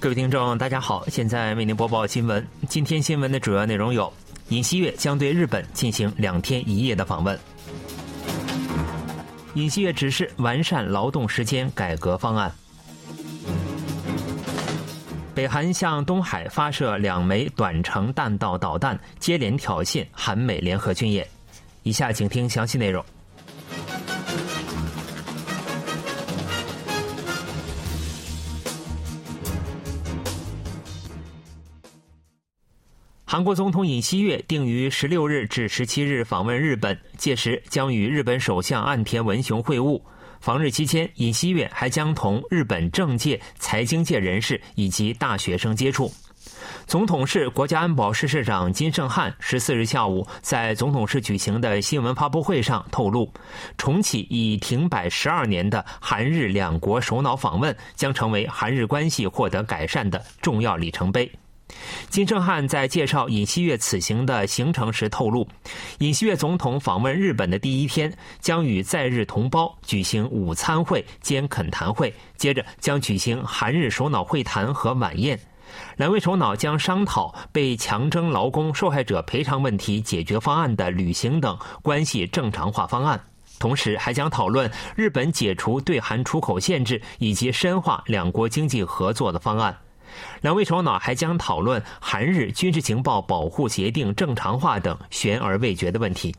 各位听众，大家好，现在为您播报新闻。今天新闻的主要内容有：尹锡悦将对日本进行两天一夜的访问；尹锡悦指示完善劳动时间改革方案；北韩向东海发射两枚短程弹道导弹，接连挑衅韩美联合军演。以下请听详细内容。韩国总统尹锡悦定于十六日至十七日访问日本，届时将与日本首相岸田文雄会晤。访日期间，尹锡悦还将同日本政界、财经界人士以及大学生接触。总统室国家安保室室长金圣汉十四日下午在总统室举行的新闻发布会上透露，重启已停摆十二年的韩日两国首脑访问，将成为韩日关系获得改善的重要里程碑。金正汉在介绍尹锡悦此行的行程时透露，尹锡悦总统访问日本的第一天，将与在日同胞举行午餐会兼恳谈会，接着将举行韩日首脑会谈和晚宴。两位首脑将商讨被强征劳工受害者赔偿问题解决方案的履行等关系正常化方案，同时还将讨论日本解除对韩出口限制以及深化两国经济合作的方案。两位首脑还将讨论韩日军事情报保护协定正常化等悬而未决的问题。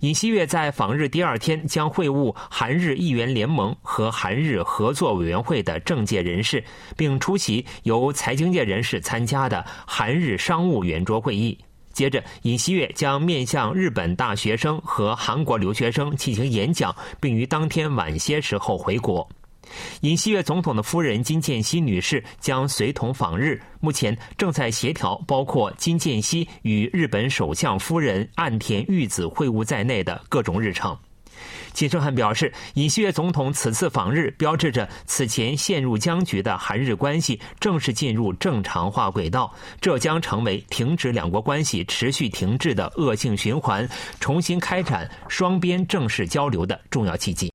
尹锡悦在访日第二天将会晤韩日议员联盟和韩日合作委员会的政界人士，并出席由财经界人士参加的韩日商务圆桌会议。接着，尹锡悦将面向日本大学生和韩国留学生进行演讲，并于当天晚些时候回国。尹锡悦总统的夫人金建熙女士将随同访日，目前正在协调包括金建熙与日本首相夫人岸田裕子会晤在内的各种日程。金正汉表示，尹锡悦总统此次访日，标志着此前陷入僵局的韩日关系正式进入正常化轨道，这将成为停止两国关系持续停滞的恶性循环，重新开展双边正式交流的重要契机。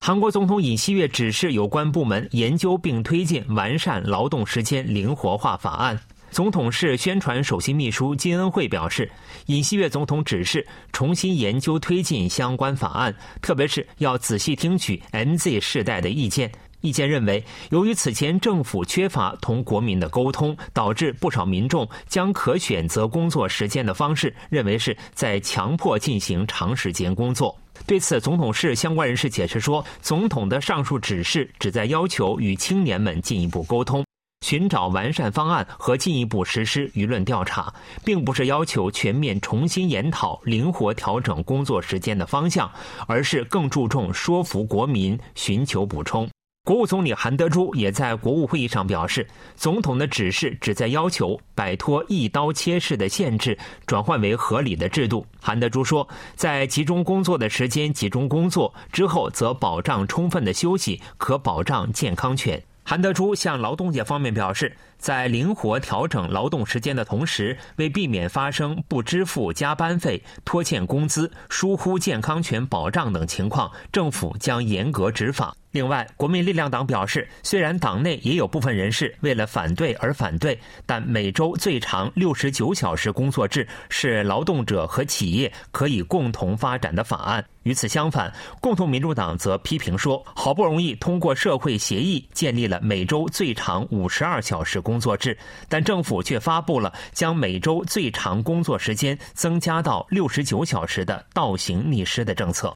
韩国总统尹锡悦指示有关部门研究并推进完善劳动时间灵活化法案。总统室宣传首席秘书金恩惠表示，尹锡悦总统指示重新研究推进相关法案，特别是要仔细听取 MZ 世代的意见。意见认为，由于此前政府缺乏同国民的沟通，导致不少民众将可选择工作时间的方式认为是在强迫进行长时间工作。对此，总统室相关人士解释说，总统的上述指示旨在要求与青年们进一步沟通，寻找完善方案和进一步实施舆论调查，并不是要求全面重新研讨灵活调整工作时间的方向，而是更注重说服国民，寻求补充。国务总理韩德洙也在国务会议上表示，总统的指示旨在要求摆脱一刀切式的限制，转换为合理的制度。韩德洙说，在集中工作的时间集中工作之后，则保障充分的休息，可保障健康权。韩德洙向劳动界方面表示，在灵活调整劳动时间的同时，为避免发生不支付加班费、拖欠工资、疏忽健康权保障等情况，政府将严格执法。另外，国民力量党表示，虽然党内也有部分人士为了反对而反对，但每周最长六十九小时工作制是劳动者和企业可以共同发展的法案。与此相反，共同民主党则批评说，好不容易通过社会协议建立了每周最长五十二小时工作制，但政府却发布了将每周最长工作时间增加到六十九小时的倒行逆施的政策。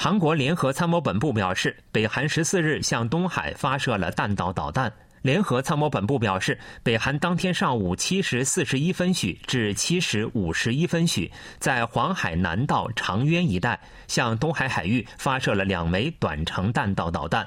韩国联合参谋本部表示，北韩十四日向东海发射了弹道导弹。联合参谋本部表示，北韩当天上午七时四十一分许至七时五十一分许，在黄海南道长渊一带向东海海域发射了两枚短程弹道导弹。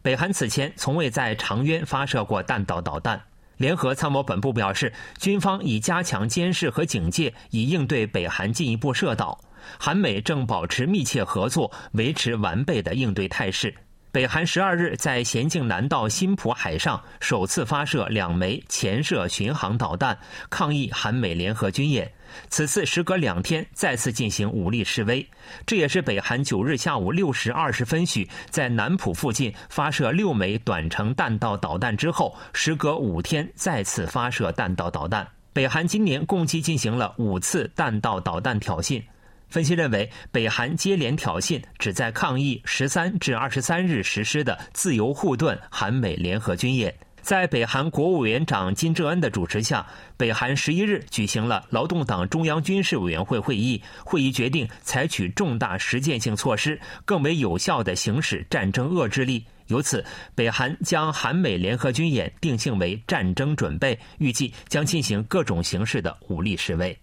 北韩此前从未在长渊发射过弹道导弹。联合参谋本部表示，军方已加强监视和警戒，以应对北韩进一步射导。韩美正保持密切合作，维持完备的应对态势。北韩十二日在咸镜南道新浦海上首次发射两枚潜射巡航导弹，抗议韩美联合军演。此次时隔两天再次进行武力示威，这也是北韩九日下午六时二十分许在南浦附近发射六枚短程弹道导弹之后，时隔五天再次发射弹道导弹。北韩今年共计进行了五次弹道导弹挑衅。分析认为，北韩接连挑衅，旨在抗议十三至二十三日实施的自由护盾韩美联合军演。在北韩国务委员长金正恩的主持下，北韩十一日举行了劳动党中央军事委员会会议，会议决定采取重大实践性措施，更为有效地行使战争遏制力。由此，北韩将韩美联合军演定性为战争准备，预计将进行各种形式的武力示威。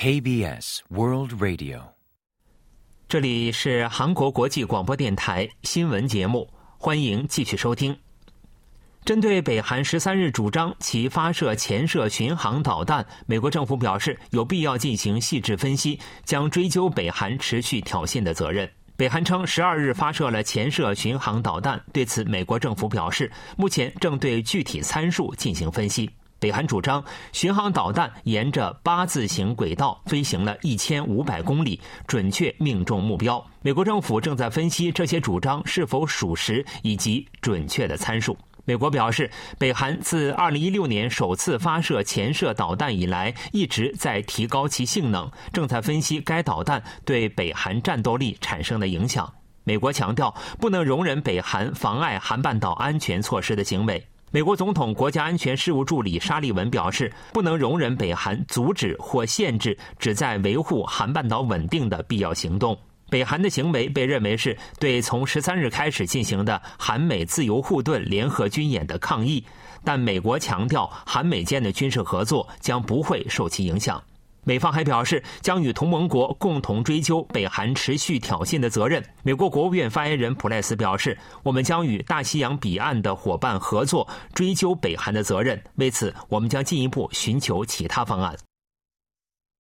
KBS World Radio，这里是韩国国际广播电台新闻节目，欢迎继续收听。针对北韩十三日主张其发射潜射巡航导弹，美国政府表示有必要进行细致分析，将追究北韩持续挑衅的责任。北韩称十二日发射了潜射巡航导弹，对此美国政府表示，目前正对具体参数进行分析。北韩主张，巡航导弹沿着八字形轨道飞行了一千五百公里，准确命中目标。美国政府正在分析这些主张是否属实以及准确的参数。美国表示，北韩自二零一六年首次发射潜射导弹以来，一直在提高其性能，正在分析该导弹对北韩战斗力产生的影响。美国强调，不能容忍北韩妨碍韩半岛安全措施的行为。美国总统国家安全事务助理沙利文表示，不能容忍北韩阻止或限制旨在维护韩半岛稳定的必要行动。北韩的行为被认为是对从十三日开始进行的韩美自由护盾联合军演的抗议，但美国强调，韩美间的军事合作将不会受其影响。美方还表示，将与同盟国共同追究北韩持续挑衅的责任。美国国务院发言人普赖斯表示：“我们将与大西洋彼岸的伙伴合作，追究北韩的责任。为此，我们将进一步寻求其他方案。”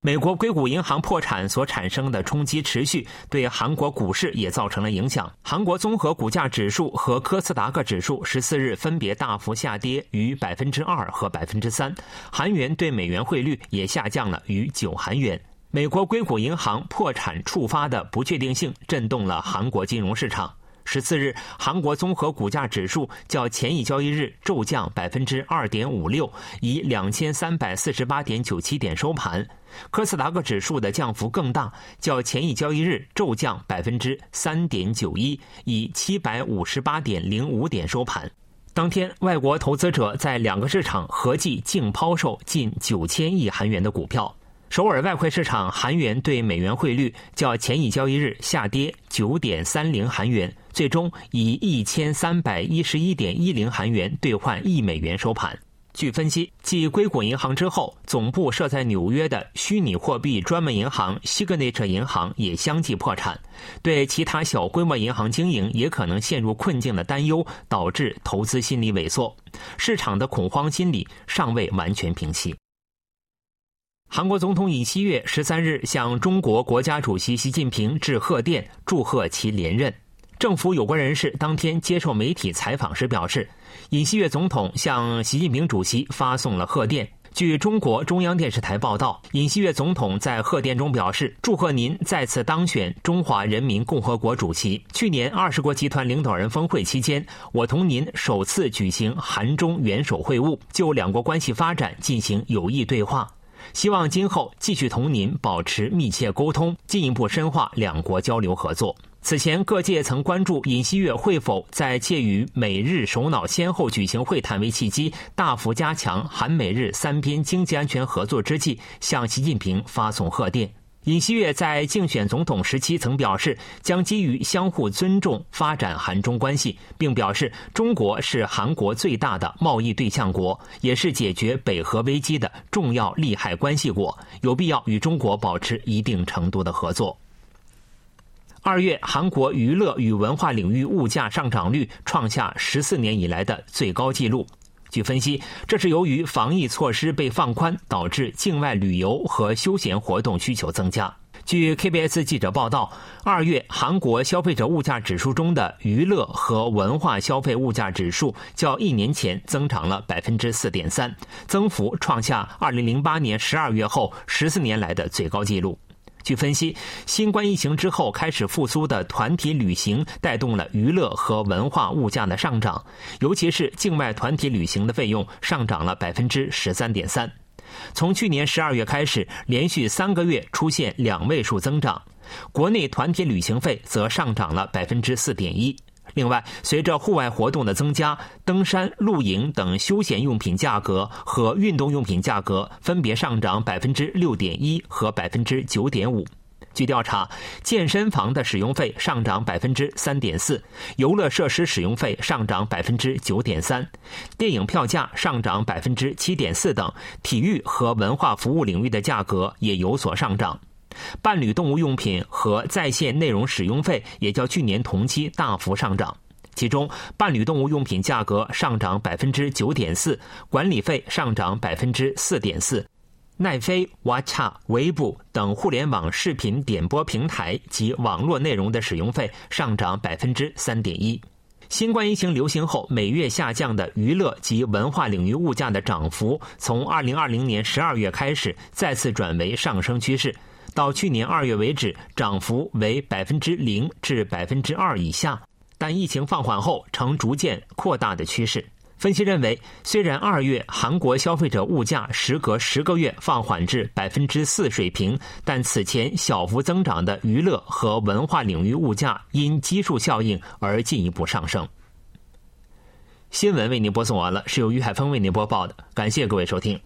美国硅谷银行破产所产生的冲击持续，对韩国股市也造成了影响。韩国综合股价指数和科斯达克指数十四日分别大幅下跌逾百分之二和百分之三，韩元对美元汇率也下降了逾九韩元。美国硅谷银行破产触发的不确定性震动了韩国金融市场。十四日，韩国综合股价指数较前一交易日骤降百分之二点五六，以两千三百四十八点九七点收盘。科斯达克指数的降幅更大，较前一交易日骤降百分之三点九一，以七百五十八点零五点收盘。当天，外国投资者在两个市场合计净抛售近九千亿韩元的股票。首尔外汇市场韩元对美元汇率较前一交易日下跌九点三零韩元，最终以一千三百一十一点一零韩元兑换一美元收盘。据分析，继硅谷银行之后，总部设在纽约的虚拟货币专门银行 Signature 银行也相继破产，对其他小规模银行经营也可能陷入困境的担忧，导致投资心理萎缩，市场的恐慌心理尚未完全平息。韩国总统尹锡悦十三日向中国国家主席习近平致贺电，祝贺其连任。政府有关人士当天接受媒体采访时表示，尹锡悦总统向习近平主席发送了贺电。据中国中央电视台报道，尹锡悦总统在贺电中表示：“祝贺您再次当选中华人民共和国主席。去年二十国集团领导人峰会期间，我同您首次举行韩中元首会晤，就两国关系发展进行有益对话。”希望今后继续同您保持密切沟通，进一步深化两国交流合作。此前，各界曾关注尹锡悦会否在借与美日首脑先后举行会谈为契机，大幅加强韩美日三边经济安全合作之际，向习近平发送贺电。尹锡悦在竞选总统时期曾表示，将基于相互尊重发展韩中关系，并表示中国是韩国最大的贸易对象国，也是解决北核危机的重要利害关系国，有必要与中国保持一定程度的合作。二月，韩国娱乐与文化领域物价上涨率创下十四年以来的最高纪录。据分析，这是由于防疫措施被放宽，导致境外旅游和休闲活动需求增加。据 KBS 记者报道，二月韩国消费者物价指数中的娱乐和文化消费物价指数较一年前增长了百分之四点三，增幅创下二零零八年十二月后十四年来的最高纪录。据分析，新冠疫情之后开始复苏的团体旅行带动了娱乐和文化物价的上涨，尤其是境外团体旅行的费用上涨了百分之十三点三。从去年十二月开始，连续三个月出现两位数增长，国内团体旅行费则上涨了百分之四点一。另外，随着户外活动的增加，登山、露营等休闲用品价格和运动用品价格分别上涨百分之六点一和百分之九点五。据调查，健身房的使用费上涨百分之三点四，游乐设施使用费上涨百分之九点三，电影票价上涨百分之七点四等，体育和文化服务领域的价格也有所上涨。伴侣动物用品和在线内容使用费也较去年同期大幅上涨，其中伴侣动物用品价格上涨百分之九点四，管理费上涨百分之四点四，奈飞、哇恰、微博等互联网视频点播平台及网络内容的使用费上涨百分之三点一。新冠疫情流行后每月下降的娱乐及文化领域物价的涨幅，从二零二零年十二月开始再次转为上升趋势。到去年二月为止，涨幅为百分之零至百分之二以下，但疫情放缓后呈逐渐扩大的趋势。分析认为，虽然二月韩国消费者物价时隔十个月放缓至百分之四水平，但此前小幅增长的娱乐和文化领域物价因基数效应而进一步上升。新闻为您播送完了，是由于海峰为您播报的，感谢各位收听。